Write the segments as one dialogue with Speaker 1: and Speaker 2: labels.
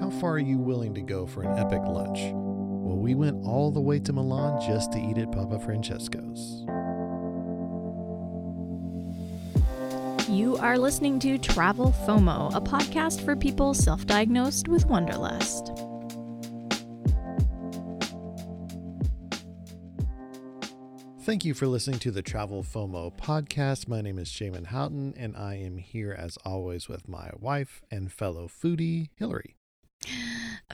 Speaker 1: How far are you willing to go for an epic lunch? Well, we went all the way to Milan just to eat at Papa Francesco's.
Speaker 2: You are listening to Travel FOMO, a podcast for people self diagnosed with Wanderlust.
Speaker 1: Thank you for listening to the Travel FOMO podcast. My name is Jamin Houghton, and I am here as always with my wife and fellow foodie, Hilarie.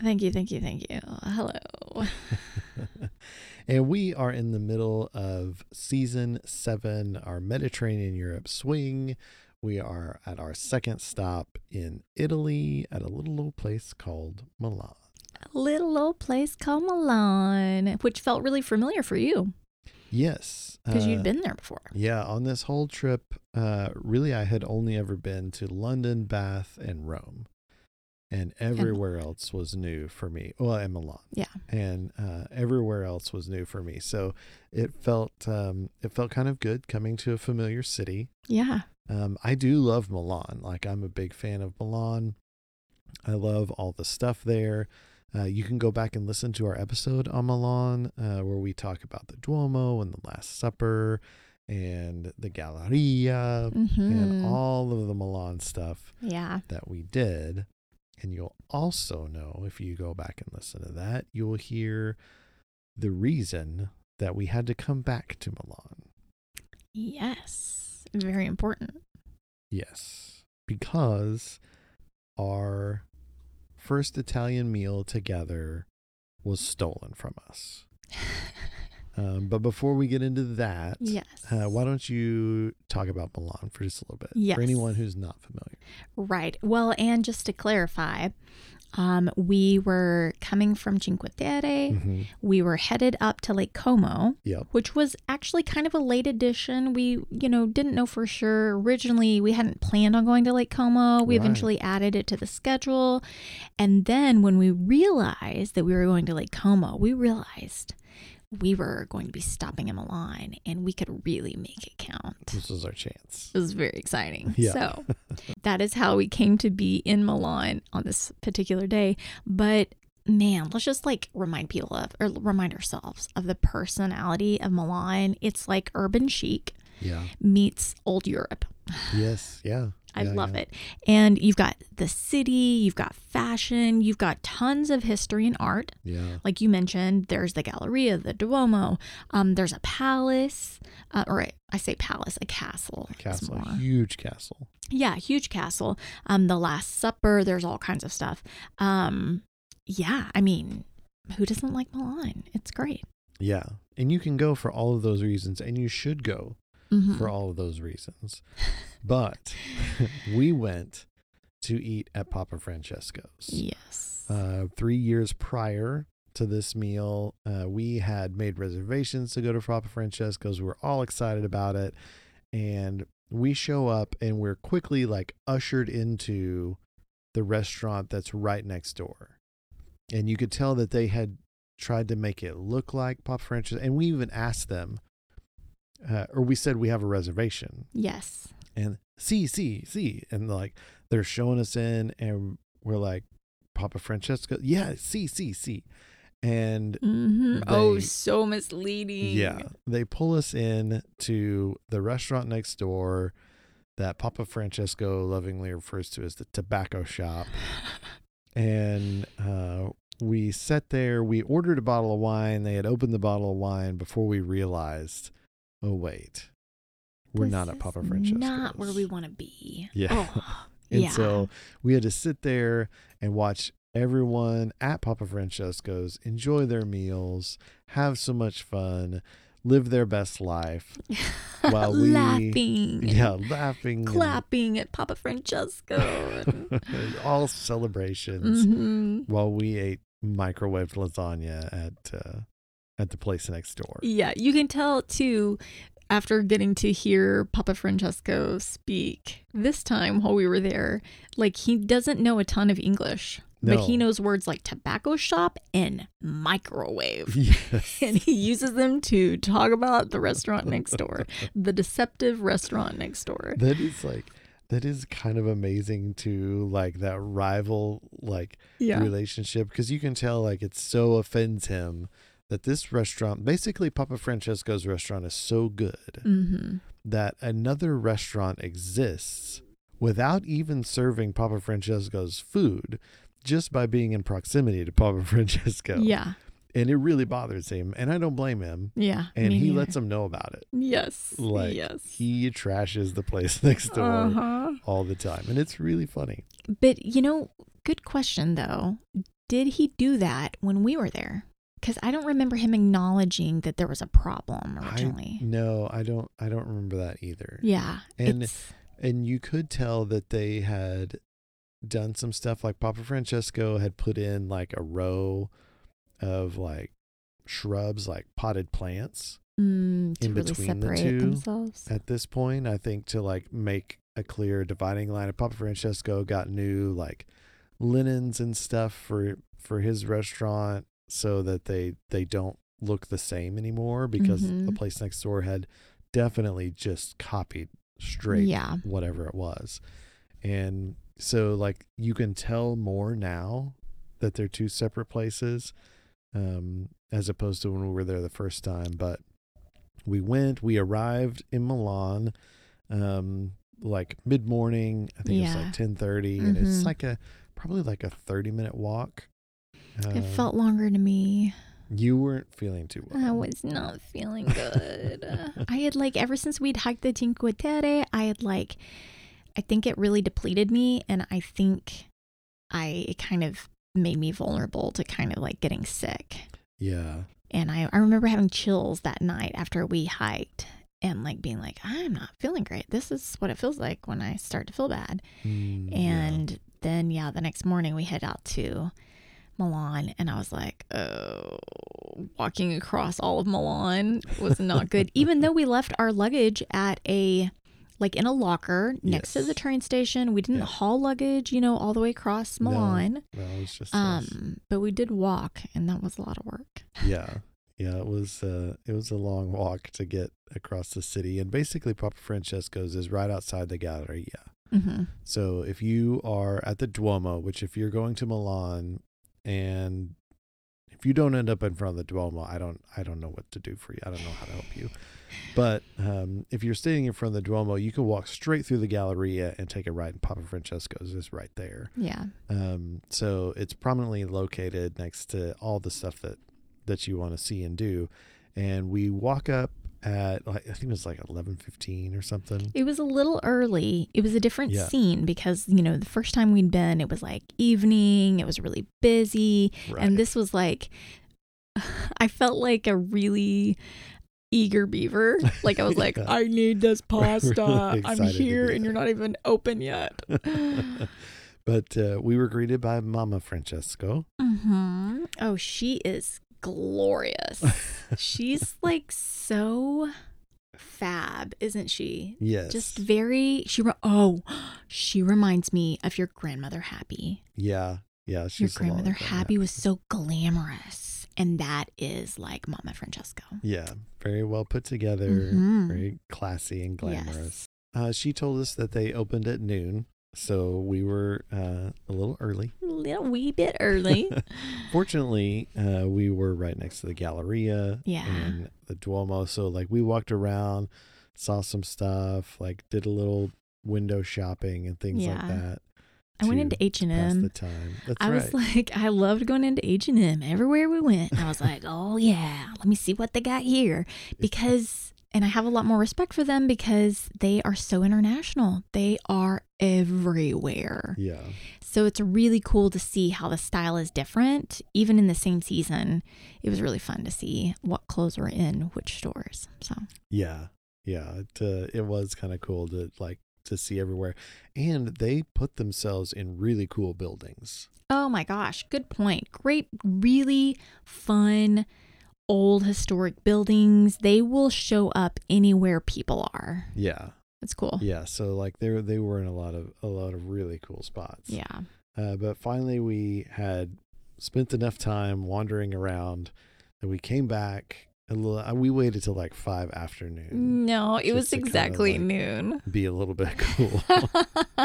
Speaker 2: Thank you, thank you, thank you. Hello.
Speaker 1: and we are in the middle of season seven, our Mediterranean Europe swing. We are at our second stop in Italy at a little old place called Milan.
Speaker 2: A little old place called Milan, which felt really familiar for you
Speaker 1: Yes.
Speaker 2: because
Speaker 1: uh,
Speaker 2: you'd been there before.
Speaker 1: Yeah, on this whole trip, uh, really, I had only ever been to London, Bath, and Rome, and everywhere else was new for me. Well, and Milan,
Speaker 2: Yeah.
Speaker 1: and uh, everywhere else was new for me. So it felt um, it felt kind of good coming to a familiar city.
Speaker 2: Yeah.
Speaker 1: Um, I do love Milan. Like I'm a big fan of Milan. I love all the stuff there. Uh, you can go back and listen to our episode on Milan, uh, where we talk about the Duomo and the Last Supper and the Galleria
Speaker 2: Mm-hmm.
Speaker 1: and all of the Milan stuff
Speaker 2: yeah.
Speaker 1: that we did. And you'll also know if you go back and listen to that, you'll hear the reason that we had to come back to Milan.
Speaker 2: Yes. Very important.
Speaker 1: Yes, because our first Italian meal together was stolen from us. Um, but before we get into that,
Speaker 2: Yes.
Speaker 1: uh, why don't you talk about Milan for just a little bit?
Speaker 2: Yes.
Speaker 1: For anyone who's not familiar.
Speaker 2: Right. Well, and just to clarify, um, we were coming from Cinque Terre.
Speaker 1: Mhm.
Speaker 2: We were headed up to Lake Como,
Speaker 1: Yep.
Speaker 2: which was actually kind of a late addition. We, you know, didn't know for sure. Originally, we hadn't planned on going to Lake Como. We
Speaker 1: Right.
Speaker 2: eventually added it to the schedule. And then when we realized that we were going to Lake Como, we realized we were going to be stopping in Milan and we could really make it count.
Speaker 1: This was our chance.
Speaker 2: It was very exciting.
Speaker 1: Yeah.
Speaker 2: So that is how we came to be in Milan on this particular day. But man, let's just like remind people of, or remind ourselves of the personality of Milan. It's like urban chic
Speaker 1: Yeah.
Speaker 2: meets old Europe.
Speaker 1: Yes. Yeah.
Speaker 2: I
Speaker 1: Yeah,
Speaker 2: love
Speaker 1: yeah.
Speaker 2: it. And you've got the city, you've got fashion, you've got tons of history and art.
Speaker 1: Yeah.
Speaker 2: Like you mentioned, there's the Galleria, the Duomo. Um, there's a palace, uh, or I say palace, a castle.
Speaker 1: A castle, a huge castle.
Speaker 2: Yeah, huge castle. Um, the Last Supper. There's all kinds of stuff. Um, yeah, I mean, who doesn't like Milan? It's great.
Speaker 1: Yeah. And you can go for all of those reasons, and you should go
Speaker 2: Mhm.
Speaker 1: for all of those reasons. But we went to eat at Papa Francesco's.
Speaker 2: Yes.
Speaker 1: Uh, three years prior to this meal, uh, we had made reservations to go to Papa Francesco's. We were all excited about it. And we show up and we're quickly like ushered into the restaurant that's right next door. And you could tell that they had tried to make it look like Papa Francesco's. And we even asked them, uh, or we said we have a reservation
Speaker 2: yes.
Speaker 1: and see, see, see, and like they're showing us in, and we're like, Papa Francesco, yeah, see, see, see, and
Speaker 2: hmm oh, so misleading.
Speaker 1: yeah, they pull us in to the restaurant next door that Papa Francesco lovingly refers to as the tobacco shop, and uh, we sat there. We ordered a bottle of wine. They had opened the bottle of wine before we realized, oh wait, we're
Speaker 2: This
Speaker 1: not at Papa Francesco's.
Speaker 2: Not where we want to be.
Speaker 1: Yeah.
Speaker 2: Oh,
Speaker 1: And
Speaker 2: yeah.
Speaker 1: so we had to sit there and watch everyone at Papa Francesco's enjoy their meals, have so much fun, live their best life. while we-
Speaker 2: laughing,
Speaker 1: Yeah, laughing. and
Speaker 2: clapping at Papa Francesco.
Speaker 1: all celebrations
Speaker 2: hmm
Speaker 1: while we ate microwaved lasagna at uh, at the place next door.
Speaker 2: Yeah, you can tell too after getting to hear Papa Francesco speak this time while we were there, like he doesn't know a ton of English, but he knows words like tobacco shop and microwave.
Speaker 1: Yes.
Speaker 2: And he uses them to talk about the restaurant next door, the deceptive restaurant next door.
Speaker 1: that is like that is kind of amazing to like that rival like
Speaker 2: Yeah.
Speaker 1: relationship because you can tell like it so offends him that this restaurant basically papa francesco's restaurant is so good
Speaker 2: Mm-hmm.
Speaker 1: that another restaurant exists without even serving papa francesco's food just by being in proximity to papa francesco
Speaker 2: Yeah.
Speaker 1: and it really bothers him and i don't blame him
Speaker 2: Yeah.
Speaker 1: and he lets him know about it
Speaker 2: Yes.
Speaker 1: like
Speaker 2: yes.
Speaker 1: he trashes the place next door
Speaker 2: Uh-huh.
Speaker 1: all the time and it's really funny
Speaker 2: But you know, good question though. Did he do that when we were there? Because I don't remember him acknowledging that there was a problem originally.
Speaker 1: I, no i don't i don't remember that either
Speaker 2: yeah.
Speaker 1: And-
Speaker 2: it's,
Speaker 1: and you could tell that they had done some stuff like papa francesco had put in like a row of like shrubs like potted plants
Speaker 2: mm,
Speaker 1: in
Speaker 2: really
Speaker 1: between the two
Speaker 2: themselves.
Speaker 1: at this point i think to like make a clear dividing line and papa francesco got new like linens and stuff for for his restaurant so that they they don't look the same anymore because the
Speaker 2: Mhm.
Speaker 1: place next door had definitely just copied straight
Speaker 2: Yeah.
Speaker 1: whatever it was. And so like you can tell more now that they're two separate places um as opposed to when we were there the first time, but we went, we arrived in Milan um like mid-morning, I think it was
Speaker 2: Yeah.
Speaker 1: like 10:30 and it's
Speaker 2: Mhm.
Speaker 1: like a probably like a 30-minute walk.
Speaker 2: It
Speaker 1: Um,
Speaker 2: felt longer to me.
Speaker 1: you weren't feeling too well.
Speaker 2: I was not feeling good. I had like ever since we'd hiked the Cinque Terre, I had like I think it really depleted me and I think I it kind of made me vulnerable to kind of like getting sick.
Speaker 1: yeah.
Speaker 2: And I, I remember having chills that night after we hiked and like being like, I'm not feeling great. This is what it feels like when I start to feel bad.
Speaker 1: Mm, yeah.
Speaker 2: And then, yeah, the next morning we head out to Milan, and I was like, oh, walking across all of Milan was not good. Even though we left our luggage at a, like in a locker next to the train station, we didn't
Speaker 1: Yeah.
Speaker 2: haul luggage, you know, all the way across Milan.
Speaker 1: No, it was just us.
Speaker 2: Um, but we did walk, and that was a lot of work.
Speaker 1: yeah yeah it was uh it was a long walk to get across the city and basically papa francesco's is right outside the galleria
Speaker 2: hmm
Speaker 1: so if you are at the duomo which if you're going to milan and if you don't end up in front of the duomo i don't i don't know what to do for you i don't know how to help you but um if you're standing in front of the duomo you can walk straight through the galleria and take a ride. and papa francesco's is right there
Speaker 2: Yeah.
Speaker 1: um, so it's prominently located next to all the stuff that that you want to see and do. And we walk up at like I think it was like eleven fifteen or something.
Speaker 2: It was a little early. It was a different
Speaker 1: Yeah.
Speaker 2: scene because, you know, the first time we'd been, it was like evening, it was really busy.
Speaker 1: Right.
Speaker 2: And this was like, I felt like a really eager beaver. Like I was like,
Speaker 1: Yeah.
Speaker 2: I need this pasta.
Speaker 1: Really
Speaker 2: I'm here and you're not even open yet.
Speaker 1: but uh, we were greeted by Mama Francesco.
Speaker 2: hmm Oh, she is glorious. She's like so fab, isn't she?
Speaker 1: yes.
Speaker 2: Just very. She. Re- oh, she reminds me of your grandmother. Happy.
Speaker 1: yeah. Yeah.
Speaker 2: Your grandmother
Speaker 1: like.
Speaker 2: Happy was so glamorous, and that is like Mama Francesco.
Speaker 1: Yeah. Very well put together.
Speaker 2: Mhm.
Speaker 1: Very classy and glamorous.
Speaker 2: Yes.
Speaker 1: Uh, she told us that they opened at noon. So we were uh, a little early.
Speaker 2: A little wee bit early.
Speaker 1: Fortunately, uh, we were right next to the Galleria
Speaker 2: Yeah.
Speaker 1: and the Duomo. So, like, we walked around, saw some stuff, like, did a little window shopping and things like that.
Speaker 2: I went into H and
Speaker 1: Pass the
Speaker 2: M.
Speaker 1: time. That's
Speaker 2: I
Speaker 1: right.
Speaker 2: was like, I loved going into H and M everywhere we went. I was like, oh yeah, let me see what they got here because, and I have a lot more respect for them because they are so international. They are everywhere.
Speaker 1: yeah.
Speaker 2: So it's really cool to see how the style is different, even in the same season. It was really fun to see what clothes were in which stores. So
Speaker 1: Yeah. Yeah. It, uh, it was kind of cool to, like, to see everywhere. And they put themselves in really cool buildings.
Speaker 2: Oh my gosh, good point. Great, really fun old historic buildings. They will show up anywhere people are.
Speaker 1: Yeah.
Speaker 2: It's cool.
Speaker 1: Yeah. So, like, they, were- they were in a lot of, a lot of really cool spots.
Speaker 2: Yeah.
Speaker 1: Uh, but finally, we had spent enough time wandering around that we came back a little. uh, We waited till like five afternoon.
Speaker 2: No, it was exactly
Speaker 1: like,
Speaker 2: noon.
Speaker 1: Be a little bit cool.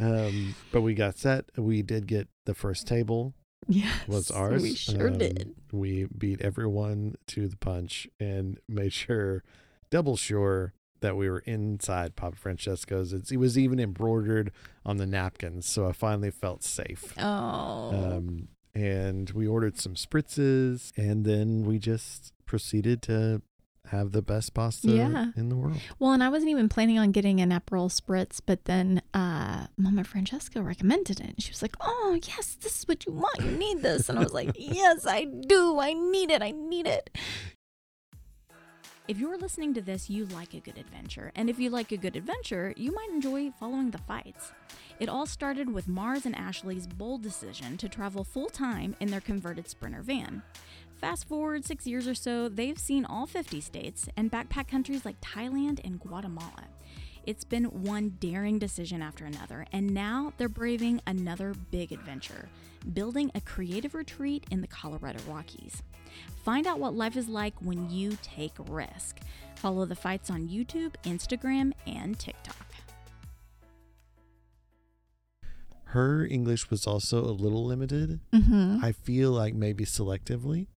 Speaker 1: um, but we got set. We did get the first table
Speaker 2: yes,
Speaker 1: was ours.
Speaker 2: We sure
Speaker 1: Um,
Speaker 2: did.
Speaker 1: We beat everyone to the punch and made sure, double sure that we were inside Papa Francesco's. It's, it was even embroidered on the napkins, so I finally felt safe.
Speaker 2: Oh,
Speaker 1: Um, and we ordered some spritzes, and then we just proceeded to have the best pasta
Speaker 2: Yeah.
Speaker 1: in the world.
Speaker 2: well, and I wasn't even planning on getting an Aperol spritz, but then uh, Mama Francesca recommended it. And She was like, "Oh, yes, this is what you want. You need this," and I was like, "Yes, I do. I need it. I need it."
Speaker 3: If you're listening to this, you like a good adventure. And if you like a good adventure, you might enjoy following the fights. It all started with Mars and Ashley's bold decision to travel full time in their converted Sprinter van. Fast forward six years or so, they've seen all 50 states and backpack countries like Thailand and Guatemala. It's been one daring decision after another, and now they're braving another big adventure building a creative retreat in the Colorado Rockies. Find out what life is like when you take risk. Follow the fights on YouTube, Instagram, and TikTok.
Speaker 1: Her English was also a little limited.
Speaker 2: Mm-hmm.
Speaker 1: I feel like maybe selectively.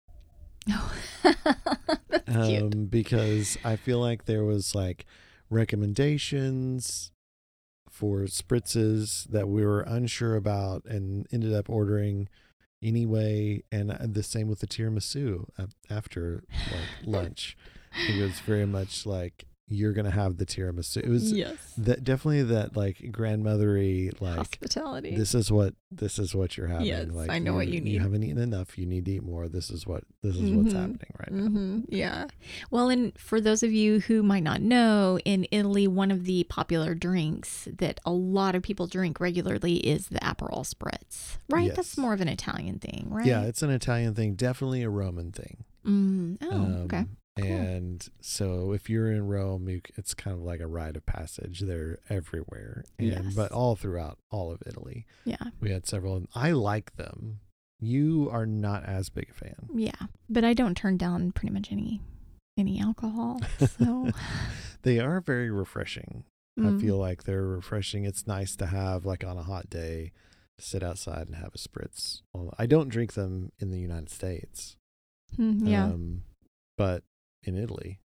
Speaker 2: That's cute.
Speaker 1: um, because I feel like there was like recommendations for spritzes that we were unsure about and ended up ordering anyway. And uh, the same with the tiramisu uh, after like lunch. It was very much like you're gonna have the tiramisu. It was
Speaker 2: yes,
Speaker 1: that definitely that like grandmothery like
Speaker 2: hospitality.
Speaker 1: this is what this is what you're having.
Speaker 2: Yes,
Speaker 1: like
Speaker 2: I know what you need.
Speaker 1: You haven't eaten enough. You need to eat more. This is what this is what's
Speaker 2: Mhm.
Speaker 1: happening right now.
Speaker 2: hmm Yeah. Well, and for those of you who might not know, in Italy, one of the popular drinks that a lot of people drink regularly is the Aperol spritz, right?
Speaker 1: Yes.
Speaker 2: That's more of an Italian thing, right?
Speaker 1: Yeah, it's an Italian thing, definitely a Roman thing.
Speaker 2: Mm. Oh,
Speaker 1: Um,
Speaker 2: okay.
Speaker 1: And so if you're in Rome, you, it's kind of like a rite of passage. They're everywhere, and
Speaker 2: Yes.
Speaker 1: but all throughout all of Italy,
Speaker 2: Yeah.
Speaker 1: we had several. And I like them. You are not as big a fan.
Speaker 2: Yeah. But I don't turn down pretty much any any alcohol. So
Speaker 1: they are very refreshing.
Speaker 2: Mm.
Speaker 1: I feel like they're refreshing. It's nice to have like on a hot day, sit outside and have a spritz. Well, I don't drink them in the United States.
Speaker 2: Mm, yeah.
Speaker 1: Um, but in Italy.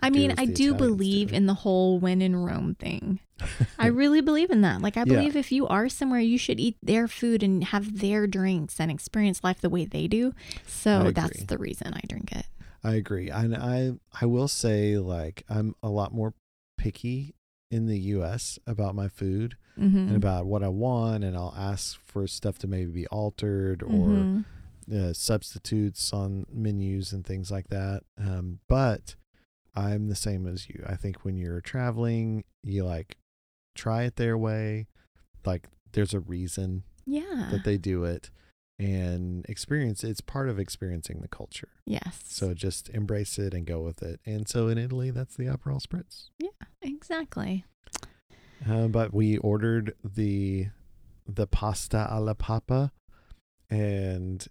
Speaker 2: I mean, I do
Speaker 1: Italians
Speaker 2: believe
Speaker 1: do.
Speaker 2: in the whole when in Rome thing. I really believe in that. Like, I
Speaker 1: Yeah.
Speaker 2: believe if you are somewhere, you should eat their food and have their drinks and experience life the way they do. So that's the reason I drink it.
Speaker 1: I agree. And I I will say like I'm a lot more picky in the US about my food
Speaker 2: Mm-hmm.
Speaker 1: and about what I want and I'll ask for stuff to maybe be altered or
Speaker 2: Mhm.
Speaker 1: Uh, substitutes on menus and things like that. Um, but I'm the same as you. I think when you're traveling, you like try it their way. Like there's a reason
Speaker 2: yeah.
Speaker 1: that they do it and experience it's part of experiencing the culture.
Speaker 2: yes.
Speaker 1: So just embrace it and go with it. And so in Italy, that's the Aperol Spritz.
Speaker 2: Yeah, exactly.
Speaker 1: Uh, but we ordered the the pasta alla papa, and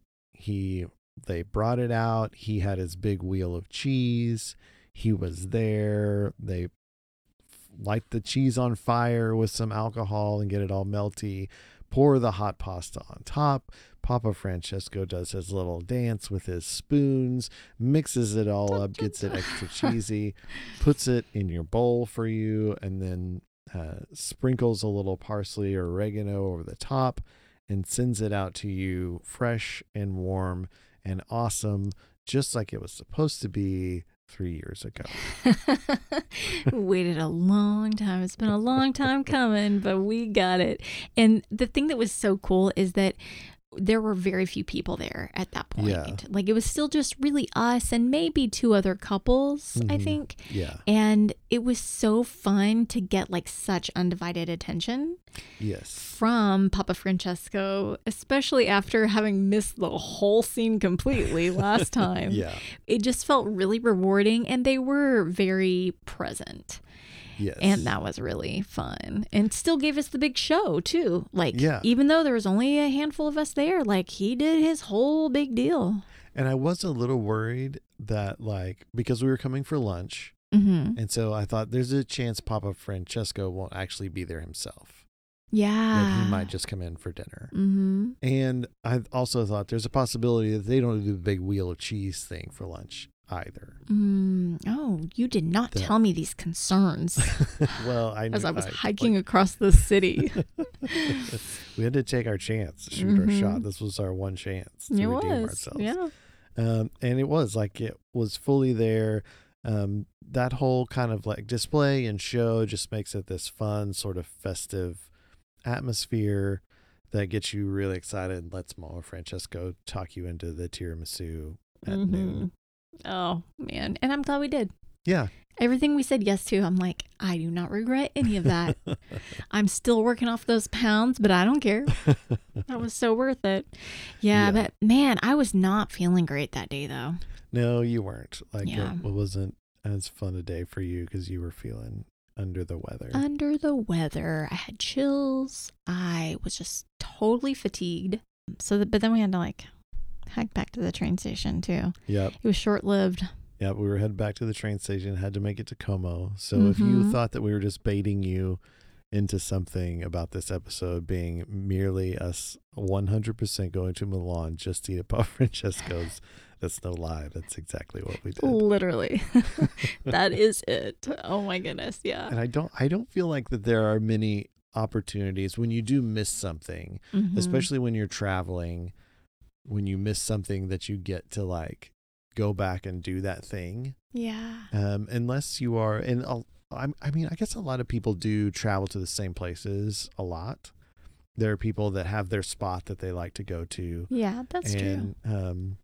Speaker 1: he they brought it out. He had his big wheel of cheese. He was there. They light the cheese on fire with some alcohol and get it all melty. Pour the hot pasta on top. Papa Francesco does his little dance with his spoons, mixes it all up, gets it extra cheesy, puts it in your bowl for you, and then uh, sprinkles a little parsley or oregano over the top and sends it out to you fresh and warm and awesome, just like it was supposed to be three years ago.
Speaker 2: Waited a long time. It's been a long time coming, but we got it. And the thing that was so cool is that there were very few people there at that point.
Speaker 1: Yeah.
Speaker 2: Like it was still just really us and maybe two other couples, I
Speaker 1: Mhm.
Speaker 2: think.
Speaker 1: Yeah.
Speaker 2: And it was so fun to get like such undivided attention
Speaker 1: Yes.
Speaker 2: from Papa Francesco, especially after having missed the whole scene completely last time.
Speaker 1: Yeah.
Speaker 2: It just felt really rewarding and they were very present.
Speaker 1: Yes.
Speaker 2: And that was really fun. And still gave us the big show too. Like
Speaker 1: Yeah.
Speaker 2: even though there was only a handful of us there, like he did his whole big deal.
Speaker 1: And I was a little worried that like because we were coming for lunch,
Speaker 2: Mm-hmm.
Speaker 1: and so I thought there's a chance Papa Francesco won't actually be there himself.
Speaker 2: Yeah.
Speaker 1: That he might just come in for dinner.
Speaker 2: Mm-hmm.
Speaker 1: And I also thought there's a possibility that they don't do the big wheel of cheese thing for lunch either.
Speaker 2: Mm. Oh, you did not
Speaker 1: That-
Speaker 2: tell me these concerns
Speaker 1: well, I
Speaker 2: as I was
Speaker 1: like,
Speaker 2: hiking across the city.
Speaker 1: we had to take our chance, shoot our
Speaker 2: Mhm.
Speaker 1: shot. This was our one chance to
Speaker 2: it
Speaker 1: redeem
Speaker 2: was.
Speaker 1: ourselves.
Speaker 2: Yeah.
Speaker 1: Um, and it was like it was fully there. Um, that whole kind of like display and show just makes it this fun, sort of festive atmosphere that gets you really excited and lets Mama Francesco talk you into the tiramisu at noon.
Speaker 2: Oh man, and I'm glad we did.
Speaker 1: Yeah.
Speaker 2: Everything we said yes to, I'm like, I do not regret any of that. I'm still working off those pounds, but I don't care. That was so worth it. Yeah,
Speaker 1: Yeah.
Speaker 2: but man, I was not feeling great that day though.
Speaker 1: no, you weren't. Like
Speaker 2: Yeah.
Speaker 1: it, it wasn't as fun a day for you because you were feeling under the weather.
Speaker 2: Under the weather, I had chills. I was just totally fatigued. So, that, but then we had to like hike back to the train station too.
Speaker 1: yep.
Speaker 2: It was short lived.
Speaker 1: Yeah, we were headed back to the train station, had to make it to Como. So if you
Speaker 2: Mhm.
Speaker 1: thought that we were just baiting you into something about this episode being merely us 100% going to Milan just to eat at Papa Francesco's, that's no lie. That's exactly what we did.
Speaker 2: Literally. that is it. Oh my goodness. Yeah.
Speaker 1: And I don't I don't feel like that there are many opportunities when you do miss something,
Speaker 2: Mhm.
Speaker 1: especially when you're traveling, when you miss something that you get to like go back and do that thing.
Speaker 2: Yeah.
Speaker 1: um, unless you are and I'm, I mean i guess a lot of people do travel to the same places a lot there are people that have their spot that they like to go to
Speaker 2: Yeah, that's true.
Speaker 1: um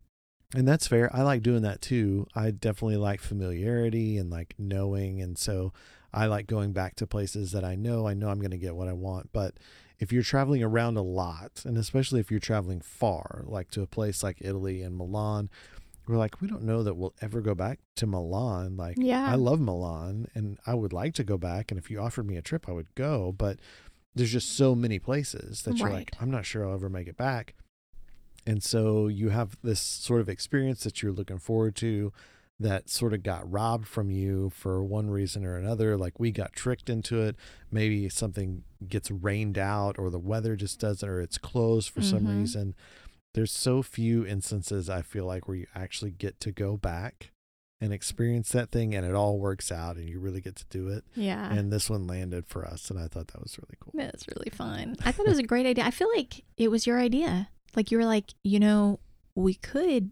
Speaker 1: and that's fair i like doing that too i definitely like familiarity and like knowing and so i like going back to places that i know i know i'm going to get what i want but if you're traveling around a lot and especially if you're traveling far like to a place like italy and milan we're like we don't know that we'll ever go back to milan like
Speaker 2: Yeah.
Speaker 1: I love Milan and I would like to go back. And if you offered me a trip, I would go. But there's just so many places that you're like, I'm not sure I'll ever make it back. And so you have this sort of experience that you're looking forward to that sort of got robbed from you for one reason or another. Like we got tricked into it. Maybe something gets rained out or the weather just doesn't, or it's closed for some
Speaker 2: Mhm.
Speaker 1: reason. There's so few instances I feel like where you actually get to go back and experience that thing and it all works out and you really get to do it.
Speaker 2: yeah.
Speaker 1: And this one landed for us and I thought that was really cool.
Speaker 2: That's really fun. I thought it was a great idea. I feel like it was your idea. Like you were like, you know, we could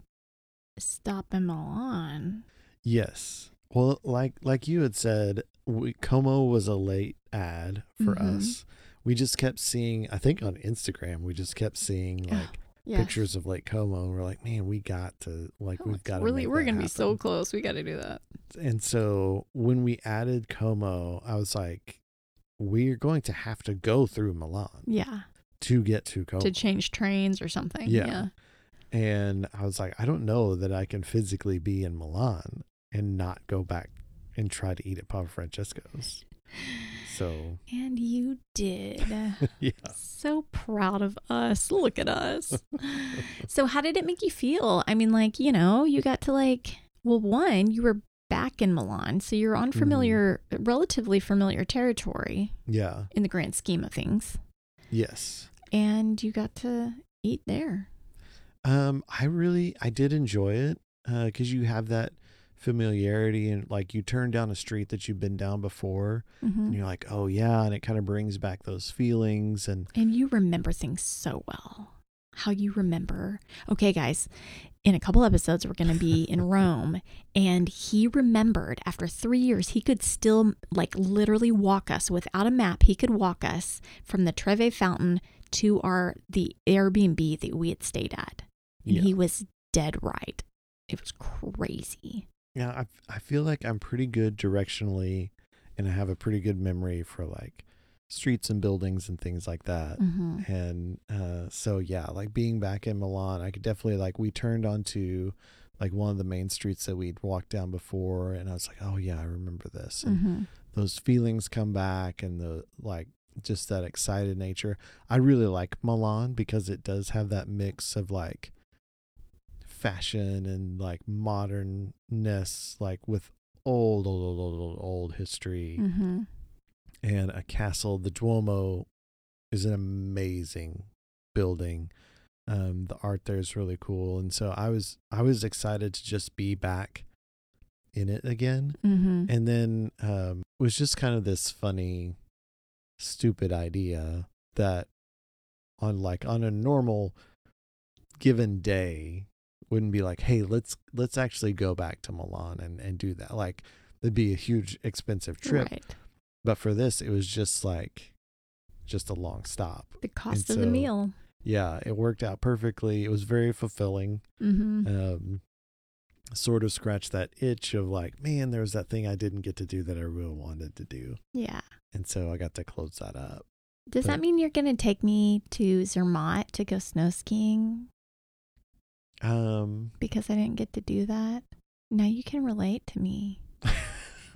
Speaker 2: stop in Milan.
Speaker 1: Yes. Well, like like you had said, we, Como was a late add for
Speaker 2: Mhm.
Speaker 1: us. We just kept seeing, I think on Instagram, we just kept seeing like
Speaker 2: Yes.
Speaker 1: pictures of Lake Como and we're like, man, we got to like
Speaker 2: Oh,
Speaker 1: we've got to
Speaker 2: really we're gonna be so close. We got to do that.
Speaker 1: And so when we added Como, I was like, we're going to have to go through Milan
Speaker 2: Yeah.
Speaker 1: to get to Como.
Speaker 2: To change trains or something.
Speaker 1: Yeah.
Speaker 2: Yeah.
Speaker 1: And I was like, I don't know that I can physically be in Milan and not go back and try to eat at Papa Francesco's. So,
Speaker 2: And you did.
Speaker 1: yeah.
Speaker 2: so proud of us. Look at us. so how did it make you feel? I mean, like, you know, you got to like well, one, you were back in Milan, so you're on mm-hmm. familiar relatively familiar territory
Speaker 1: Yeah.
Speaker 2: in the grand scheme of things.
Speaker 1: Yes.
Speaker 2: And you got to eat there.
Speaker 1: Um, I really, I did enjoy it because you have that familiarity and like you turn down a street that you've been down before
Speaker 2: Mhm.
Speaker 1: and you're like, oh yeah, and it kind of brings back those feelings and
Speaker 2: And you remember things so well. How you remember. Okay, guys, in a couple episodes, we're going to be in Rome. And he remembered after three years, he could still, like, literally walk us without a map. He could walk us from the Trevi Fountain to our the Airbnb that we had stayed at.
Speaker 1: Yeah.
Speaker 2: he was dead right. It was crazy.
Speaker 1: Yeah, I I feel like I'm pretty good directionally, and I have a pretty good memory for like streets and buildings and things like that.
Speaker 2: hmm
Speaker 1: And uh, so yeah, like being back in Milan, I could definitely like we turned onto like one of the main streets that we'd walked down before, and I was like, oh yeah, I remember this. And
Speaker 2: hmm
Speaker 1: those feelings come back, and the like just that excited nature. I really like Milan because it does have that mix of like fashion and like modernness, like with old, old, old, old, old, history
Speaker 2: Mm-hmm.
Speaker 1: and a castle. The Duomo is an amazing building. Um, the art there is really cool, and so I was I was excited to just be back in it again.
Speaker 2: Mm-hmm.
Speaker 1: And then um, it was just kind of this funny, stupid idea that on like on a normal given day wouldn't be like, hey, let's let's actually go back to Milan and and do that. Like it'd be a huge expensive trip.
Speaker 2: Right.
Speaker 1: But for this, it was just like just a long stop.
Speaker 2: The cost of
Speaker 1: so-
Speaker 2: the meal.
Speaker 1: Yeah, it worked out perfectly. It was very fulfilling.
Speaker 2: Mm-hmm.
Speaker 1: Um, sort of scratched that itch of like, man, there was that thing I didn't get to do that I really wanted to do.
Speaker 2: yeah.
Speaker 1: And so I got to close that up.
Speaker 2: Does
Speaker 1: But-
Speaker 2: that mean you're going to take me to Zermatt to go snow skiing
Speaker 1: Um,
Speaker 2: because I didn't get to do that? Now you can relate to me.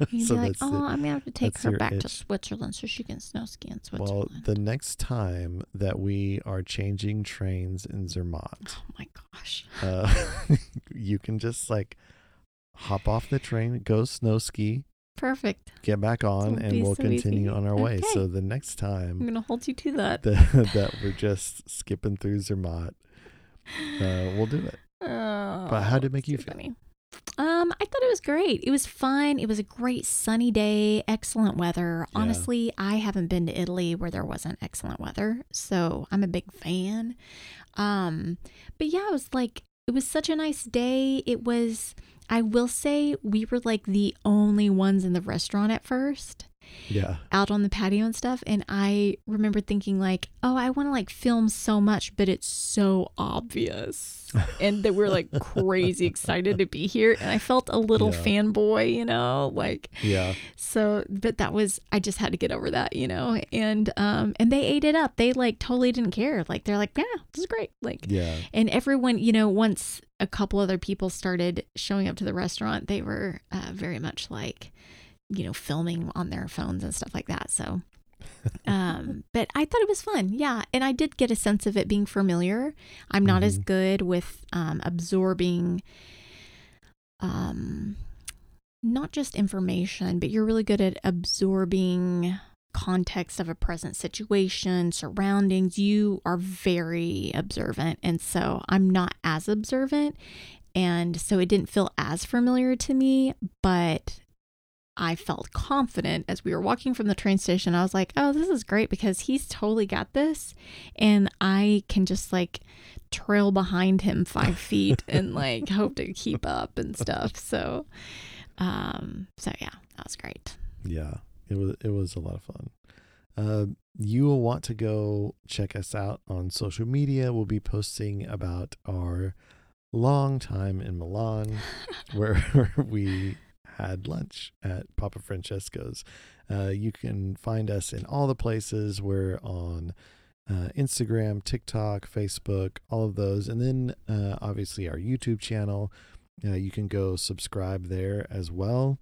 Speaker 2: You'd
Speaker 1: so
Speaker 2: be like, oh,
Speaker 1: it.
Speaker 2: I'm going to have to take
Speaker 1: that's
Speaker 2: her back to. Switzerland so she can snow ski in Switzerland.
Speaker 1: Well, the next time that we are changing trains in Zermatt,
Speaker 2: oh my gosh.
Speaker 1: uh, you can just like hop off the train, go snow ski,
Speaker 2: Perfect.
Speaker 1: get back on,
Speaker 2: It'll
Speaker 1: and we'll
Speaker 2: so
Speaker 1: continue
Speaker 2: easy.
Speaker 1: on our way.
Speaker 2: Okay.
Speaker 1: So the next time.
Speaker 2: I'm going to hold you to that.
Speaker 1: that, that we're just skipping through Zermatt, uh, we'll do it.
Speaker 2: but
Speaker 1: how did it make you feel?
Speaker 2: Funny. Um, I thought it was great. It was fun. It was a great sunny day, excellent weather.
Speaker 1: Yeah.
Speaker 2: Honestly, I haven't been to Italy where there wasn't excellent weather, so I'm a big fan. Um, but yeah, it was like it was such a nice day. It was I will say we were like the only ones in the restaurant at first
Speaker 1: Yeah.
Speaker 2: out on the patio and stuff and i remember thinking like oh i want to like film so much but it's so obvious and that we're like crazy excited to be here and i felt a little
Speaker 1: Yeah.
Speaker 2: fanboy you know like
Speaker 1: Yeah.
Speaker 2: so but that was i just had to get over that you know and um and they ate it up they like totally didn't care like they're like yeah this is great like
Speaker 1: Yeah.
Speaker 2: and everyone you know once a couple other people started showing up to the restaurant they were uh, very much like you know filming on their phones and stuff like that so um but i thought it was fun yeah and i did get a sense of it being familiar i'm not as
Speaker 1: Mhm.
Speaker 2: good with um absorbing um not just information but you're really good at absorbing context of a present situation, surroundings. You are very observant. And so I'm not as observant. And so it didn't feel as familiar to me, but I felt confident as we were walking from the train station. I was like, oh, this is great because he's totally got this. And I can just like trail behind him five feet and like hope to keep up and stuff. So, um, so yeah, that was great.
Speaker 1: Yeah, it was it was a lot of fun. Uh, you will want to go check us out on social media. We'll be posting about our long time in Milan, where we had lunch at Papa Francesco's. Uh, you can find us in all the places. We're on uh, Instagram, TikTok, Facebook, all of those, and then uh, obviously our YouTube channel. Uh, you can go subscribe there as well.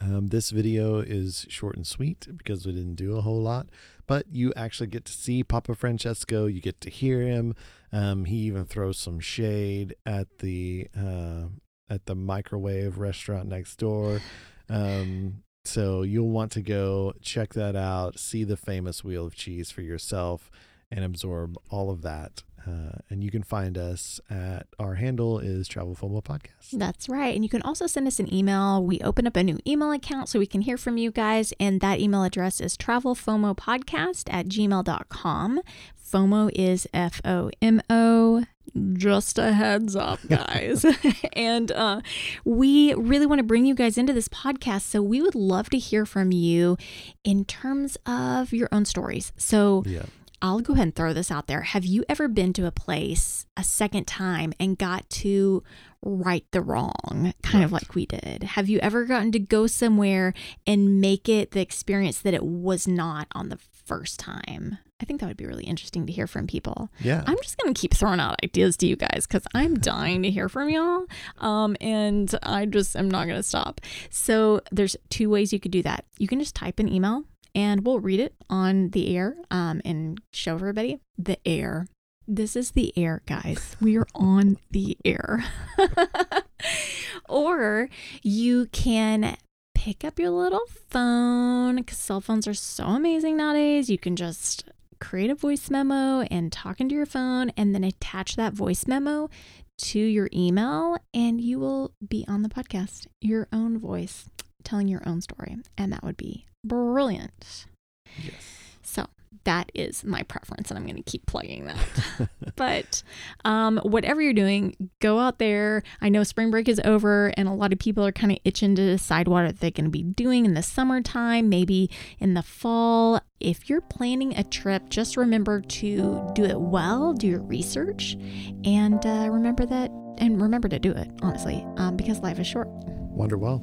Speaker 1: Um, this video is short and sweet because we didn't do a whole lot, but you actually get to see Papa Francesco. You get to hear him. Um, he even throws some shade at the uh, at the microwave restaurant next door. Um, so you'll want to go check that out, see the famous wheel of cheese for yourself, and absorb all of that. Uh, and you can find us at our handle is Travel FOMO Podcast.
Speaker 2: That's right. And you can also send us an email. We open up a new email account so we can hear from you guys. And that email address is travelfomopodcast at gmail.com. FOMO is F O M O. Just a heads up, guys. and uh, we really want to bring you guys into this podcast. So we would love to hear from you in terms of your own stories. So
Speaker 1: Yeah.
Speaker 2: I'll go ahead and throw this out there. Have you ever been to a place a second time and got to right the wrong, kind of like we did? Have you ever gotten to go somewhere and make it the experience that it was not on the first time? I think that would be really interesting to hear from people.
Speaker 1: Yeah.
Speaker 2: I'm just going to keep throwing out ideas to you guys because I'm dying to hear from y'all. Um, and I just am not going to stop. So there's two ways you could do that. You can just type an email and we'll read it on the air um, and show everybody the air. This is the air, guys. We are on the air. or you can pick up your little phone because cell phones are so amazing nowadays. You can just create a voice memo and talk into your phone and then attach that voice memo to your email and you will be on the podcast, your own voice telling your own story. And that would be brilliant.
Speaker 1: Yes.
Speaker 2: So that is my preference, and I'm going to keep plugging that. but um, whatever you're doing, go out there. I know spring break is over, and a lot of people are kind of itching to decide what they're going to be doing in the summertime, maybe in the fall. If you're planning a trip, just remember to do it well, do your research, and uh, remember that, and remember to do it, honestly, um, because life is short.
Speaker 1: Wonder well.